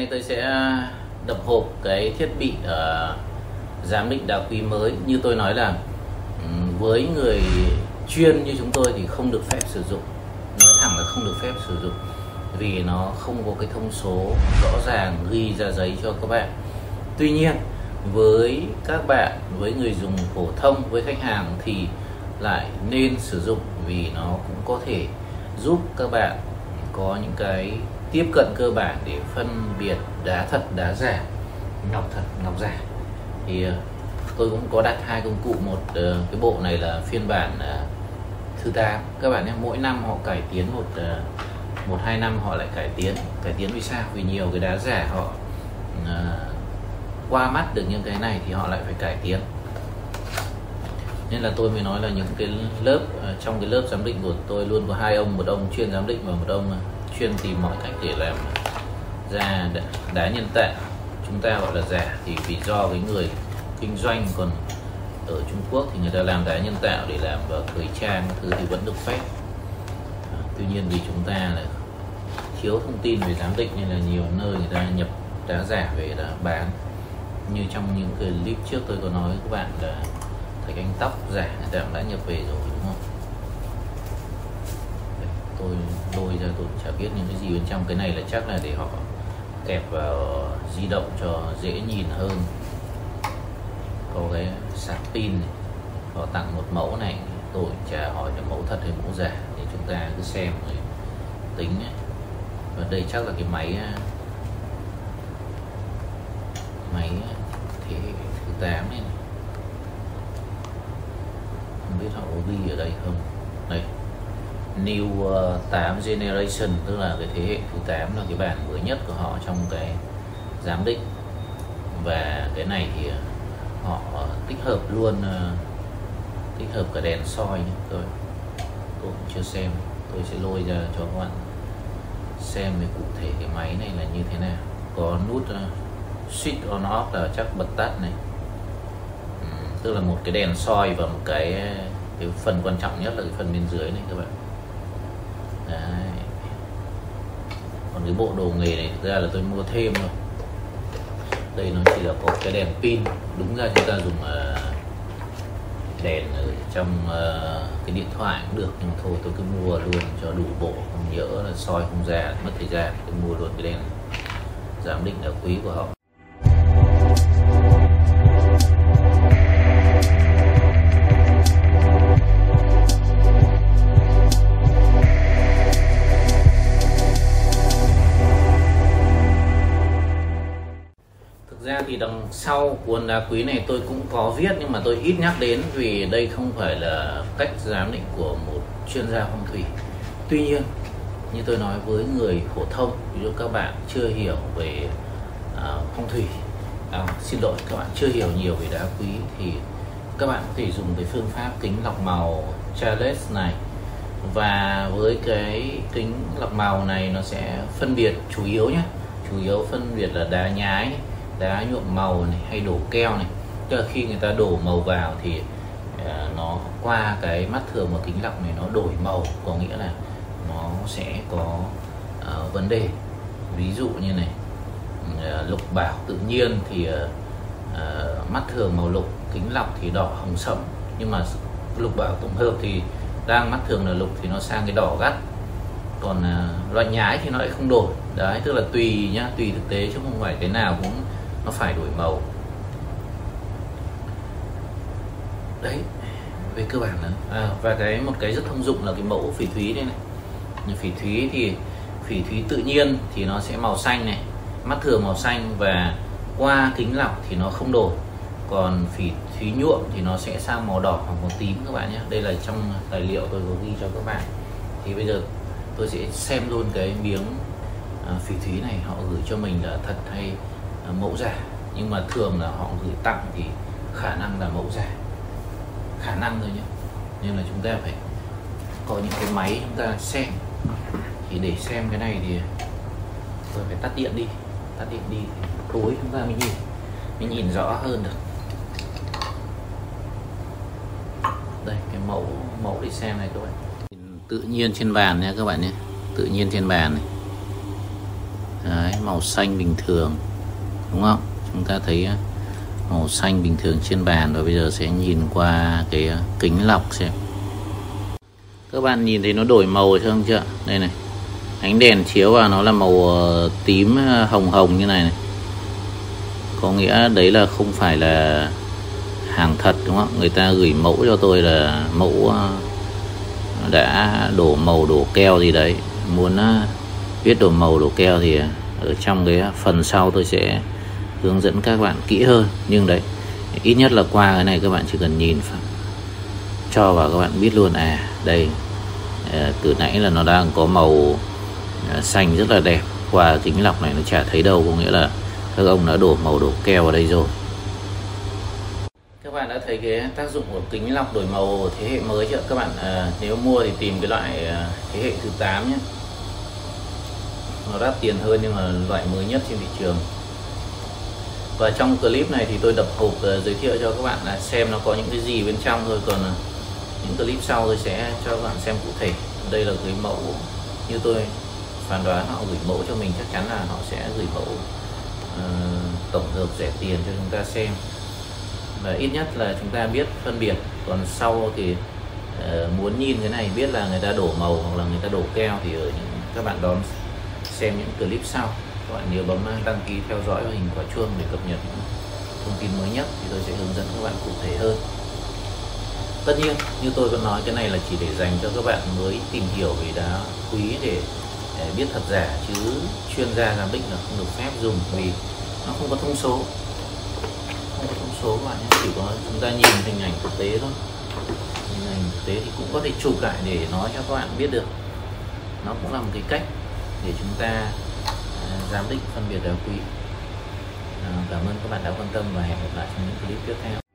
hôm nay tôi sẽ à, đập hộp cái thiết bị uh, giám định đá quý mới. Như tôi nói là um, với người chuyên như chúng tôi thì không được phép sử dụng. Nói thẳng là không được phép sử dụng vì nó không có cái thông số rõ ràng ghi ra giấy cho các bạn. Tuy nhiên với các bạn với người dùng phổ thông với khách hàng thì lại nên sử dụng vì nó cũng có thể giúp các bạn có những cái tiếp cận cơ bản để phân biệt đá thật đá giả ngọc thật ngọc giả. Thì ờ, tôi cũng có đặt hai công cụ. Một ờ, cái bộ này là phiên bản ờ, thứ 8 các bạn nhé mỗi năm họ cải tiến một một hai năm họ lại cải tiến cải tiến vì sao? Vì nhiều cái đá giả họ uh, qua mắt được những cái này thì họ lại phải cải tiến. Nên là tôi mới nói là những cái lớp trong cái lớp giám định của tôi luôn có hai ông một ông chuyên giám định và một ông chuyên tìm mọi cách để làm ra đá nhân tạo. Chúng ta gọi là giả thì vì do cái người kinh doanh còn ở Trung Quốc thì người ta làm đá nhân tạo để làm vào thời trang thứ thì vẫn được phép. À, tuy nhiên vì chúng ta là thiếu thông tin về giám định nên là nhiều nơi người ta nhập đá giả về là bán. Như trong những cái clip trước tôi có nói với các bạn là thạch anh tóc giả người ta cũng đã nhập về rồi đúng không? Tôi lôi ra tôi chả biết những cái gì bên trong. Cái này là chắc là để họ kẹp vào di động cho dễ nhìn hơn. Có cái sạc pin này họ tặng một mẫu này. Tôi chả hỏi là mẫu thật hay mẫu giả. Thì chúng ta cứ xem rồi tính và đây chắc là cái máy máy thế thứ 8 này, này. Không biết họ có ghi ở đây không? Đây. New uh, 8 Generation tức là cái thế hệ thứ 8 là cái bản mới nhất của họ trong cái giám định. Và cái này thì uh, họ uh, tích hợp luôn uh, tích hợp cả đèn soi nhé. tôi tôi cũng chưa xem. Tôi sẽ lôi ra cho các bạn xem về cụ thể cái máy này là như thế nào. Có nút uh, switch on off là chắc bật tắt này. Uhm, tức là một cái đèn soi và một cái cái phần quan trọng nhất là cái phần bên dưới này các bạn. Đấy. còn cái bộ đồ nghề này thực ra là tôi mua thêm thôi. Đây nó chỉ là có cái đèn pin. Đúng ra chúng ta dùng uh, đèn ở trong uh, cái điện thoại cũng được nhưng thôi tôi cứ mua luôn cho đủ bộ. Không nhỡ là soi không ra mất thời gian tôi mua luôn cái đèn giám định là quý của họ. Thì đằng sau cuốn đá quý này tôi cũng có viết nhưng mà tôi ít nhắc đến vì đây không phải là cách giám định của một chuyên gia phong thủy. Tuy nhiên như tôi nói với người phổ thông ví dụ các bạn chưa hiểu về uh, phong thủy à, xin lỗi các bạn chưa hiểu nhiều về đá quý thì các bạn có thể dùng cái phương pháp kính lọc màu Charles này. Và với cái kính lọc màu này nó sẽ phân biệt chủ yếu nhé chủ yếu phân biệt là đá nhái đá nhuộm màu này hay đổ keo này. Tức là khi người ta đổ màu vào thì ờ, nó qua cái mắt thường và kính lọc này nó đổi màu có nghĩa là nó sẽ có uh, vấn đề. Ví dụ như này uh, lục bảo tự nhiên thì uh, uh, mắt thường màu lục kính lọc thì đỏ hồng sẫm. Nhưng mà lục bảo tổng hợp thì đang mắt thường là lục thì nó sang cái đỏ gắt. Còn uh, loại nhái thì nó lại không đổi. Đấy tức là tùy nhá tùy thực tế chứ không phải cái nào cũng nó phải đổi màu. Đấy về cơ bản là à, và cái một cái rất thông dụng là cái mẫu phỉ thúy đây này. Như phỉ thúy thì phỉ thúy tự nhiên thì nó sẽ màu xanh này mắt thường màu xanh và qua kính lọc thì nó không đổi. Còn phỉ thúy nhuộm thì nó sẽ sang màu đỏ hoặc màu tím các bạn nhé. Đây là trong tài liệu tôi có ghi cho các bạn. Thì bây giờ tôi sẽ xem luôn cái miếng à, phỉ thúy này họ gửi cho mình là thật hay mẫu giả nhưng mà thường là họ gửi tặng thì khả năng là mẫu giả khả năng thôi nhé. Nên là chúng ta phải có những cái máy chúng ta xem. Thì để xem cái này thì tôi phải tắt điện đi. Tắt điện đi tối chúng ta mới nhìn mới nhìn rõ hơn được. Đây cái mẫu mẫu để xem này các bạn. Tự nhiên trên bàn nha các bạn nhé. Tự nhiên trên bàn này. Đấy, màu xanh bình thường đúng không? Chúng ta thấy ờ, màu xanh bình thường trên bàn rồi bây giờ sẽ nhìn qua cái ờ, kính lọc xem. Các bạn nhìn thấy nó đổi màu chưa không chưa? Đây này, ánh đèn chiếu vào nó là màu ờ, tím hồng hồng như này này. Có nghĩa đấy là không phải là hàng thật, đúng không? Người ta gửi mẫu cho tôi là mẫu đã đổ màu đổ keo gì đấy. Muốn viết đổ màu đổ keo thì ở trong cái phần sau tôi sẽ hướng dẫn các bạn kỹ hơn. Nhưng đấy ít nhất là qua cái này các bạn chỉ cần nhìn cho vào các bạn biết luôn à đây à, từ nãy là nó đang có màu à, xanh rất là đẹp. Qua kính lọc này nó chả thấy đâu có nghĩa là các ông đã đổ màu đổ keo vào đây rồi. Các bạn đã thấy cái tác dụng của kính lọc đổi màu thế hệ mới chưa? Các bạn à, nếu mua thì tìm cái loại à, thế hệ thứ 8 nhé. Nó đắt tiền hơn nhưng mà loại mới nhất trên thị trường và trong clip này thì tôi đập hộp uh, giới thiệu cho các bạn là xem nó có những cái gì bên trong thôi. Còn uh, những clip sau tôi sẽ cho các bạn xem cụ thể. Đây là cái mẫu. Như tôi phán đoán họ gửi mẫu cho mình chắc chắn là họ sẽ gửi mẫu uh, tổng hợp rẻ tiền cho chúng ta xem. Và ít nhất là chúng ta biết phân biệt. Còn sau thì uh, muốn nhìn cái này biết là người ta đổ màu hoặc là người ta đổ keo thì ở những các bạn đón xem những clip sau các bạn nhớ bấm à, đăng ký theo dõi và hình quả chuông để cập nhật thông tin mới nhất thì tôi sẽ hướng dẫn các bạn cụ thể hơn. Tất nhiên, như tôi vẫn nói, cái này là chỉ để dành cho các bạn mới tìm hiểu về đá quý để để biết thật giả, chứ chuyên gia giám định là không được phép dùng vì nó không có thông số. Không có thông số, các bạn nhé, chỉ có chúng ta nhìn hình ảnh thực tế thôi. Hình ảnh thực tế thì cũng có thể chụp lại để nói cho các bạn biết được. Nó cũng là một cái cách để chúng ta giám định phân biệt đá quý. À, cảm ơn các bạn đã quan tâm và hẹn gặp lại trong những clip tiếp theo.